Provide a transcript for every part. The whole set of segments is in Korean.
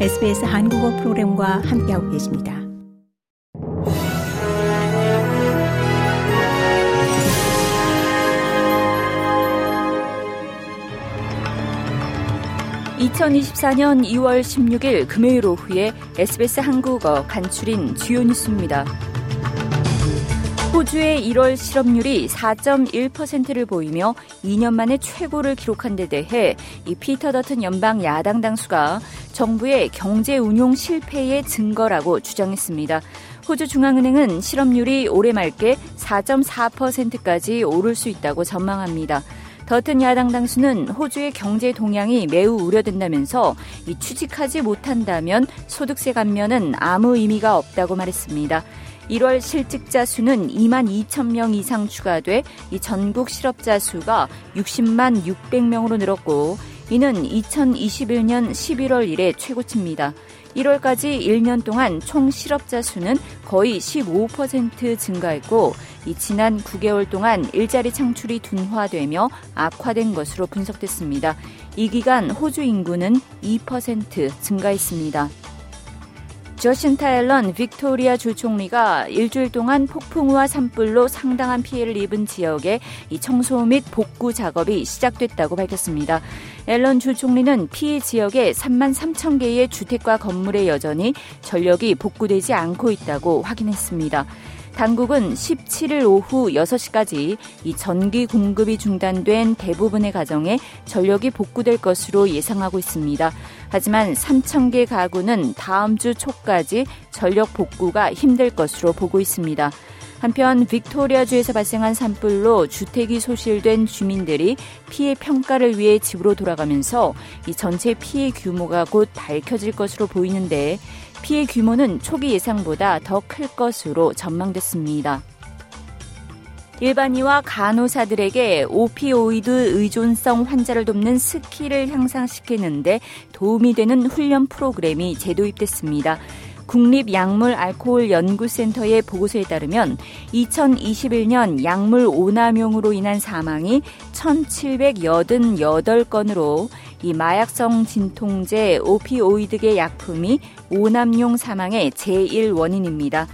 SBS 한국어 프로그램과 함께하고 계십니다. (2024년 2월 16일) 금요일 오후에 SBS 한국어 간추린 주요 뉴스입니다. 호주의 1월 실업률이 4.1%를 보이며 2년 만에 최고를 기록한 데 대해 이 피터 더튼 연방 야당 당수가 정부의 경제 운용 실패의 증거라고 주장했습니다. 호주 중앙은행은 실업률이 올해 말께 4.4%까지 오를 수 있다고 전망합니다. 더튼 야당 당수는 호주의 경제 동향이 매우 우려된다면서 이 취직하지 못한다면 소득세 감면은 아무 의미가 없다고 말했습니다. 1월 실직자 수는 2만 2천 명 이상 추가돼 이 전국 실업자 수가 60만 600명으로 늘었고 이는 2021년 11월 이래 최고치입니다. 1월까지 1년 동안 총 실업자 수는 거의 15% 증가했고 이 지난 9개월 동안 일자리 창출이 둔화되며 악화된 것으로 분석됐습니다. 이 기간 호주 인구는 2% 증가했습니다. 저신타 앨런 빅토리아 주 총리가 일주일 동안 폭풍우와 산불로 상당한 피해를 입은 지역에 이 청소 및 복구 작업이 시작됐다고 밝혔습니다. 앨런 주 총리는 피해 지역에 3만 3천 개의 주택과 건물에 여전히 전력이 복구되지 않고 있다고 확인했습니다. 당국은 17일 오후 6시까지 이 전기 공급이 중단된 대부분의 가정에 전력이 복구될 것으로 예상하고 있습니다. 하지만 3,000개 가구는 다음 주 초까지 전력 복구가 힘들 것으로 보고 있습니다. 한편 빅토리아주에서 발생한 산불로 주택이 소실된 주민들이 피해 평가를 위해 집으로 돌아가면서 이 전체 피해 규모가 곧 밝혀질 것으로 보이는데 피해 규모는 초기 예상보다 더 클 것으로 전망됐습니다. 일반의와 간호사들에게 오피오이드 의존성 환자를 돕는 스킬을 향상시키는데 도움이 되는 훈련 프로그램이 재도입됐습니다. 국립약물알코올연구센터의 보고서에 따르면 2021년 약물 오남용으로 인한 사망이 1,788건으로 이 마약성 진통제 오피오이드계 약품이 오남용 사망의 제1 원인입니다.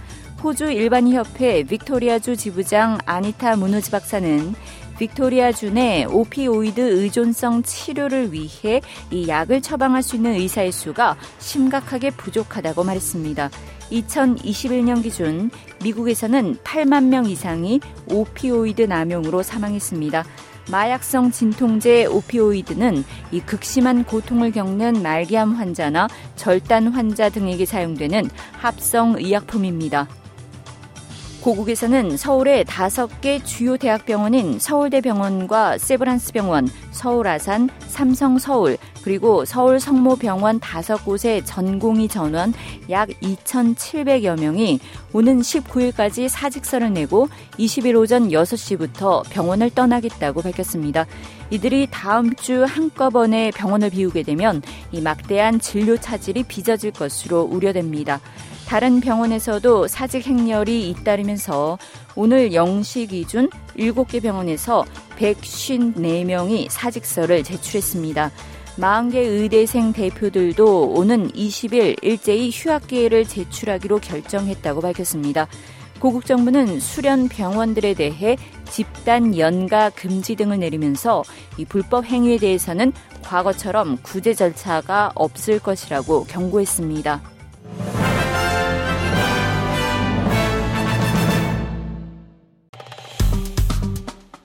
호주 일반의협회 빅토리아주 지부장 아니타 무누즈 박사는 빅토리아주 내 오피오이드 의존성 치료를 위해 이 약을 처방할 수 있는 의사의 수가 심각하게 부족하다고 말했습니다. 2021년 기준 미국에서는 8만 명 이상이 오피오이드 남용으로 사망했습니다. 마약성 진통제 오피오이드는 이 극심한 고통을 겪는 말기암 환자나 절단 환자 등에게 사용되는 합성 의약품입니다. 고국에서는 서울의 다섯 개 주요 대학병원인 서울대병원과 세브란스병원, 서울아산, 삼성서울, 그리고 서울 성모병원 다섯 곳의 전공의 전원 약 2,700여 명이 오는 19일까지 사직서를 내고 20일 오전 6시부터 병원을 떠나겠다고 밝혔습니다. 이들이 다음 주 한꺼번에 병원을 비우게 되면 이 막대한 진료 차질이 빚어질 것으로 우려됩니다. 다른 병원에서도 사직 행렬이 잇따르면서 오늘 0시 기준 7개 병원에서 154명이 사직서를 제출했습니다. 40개 의대생 대표들도 오는 20일 일제히 휴학 계획을 제출하기로 결정했다고 밝혔습니다. 고국 정부는 수련 병원들에 대해 집단 연가 금지 등을 내리면서 이 불법 행위에 대해서는 과거처럼 구제 절차가 없을 것이라고 경고했습니다.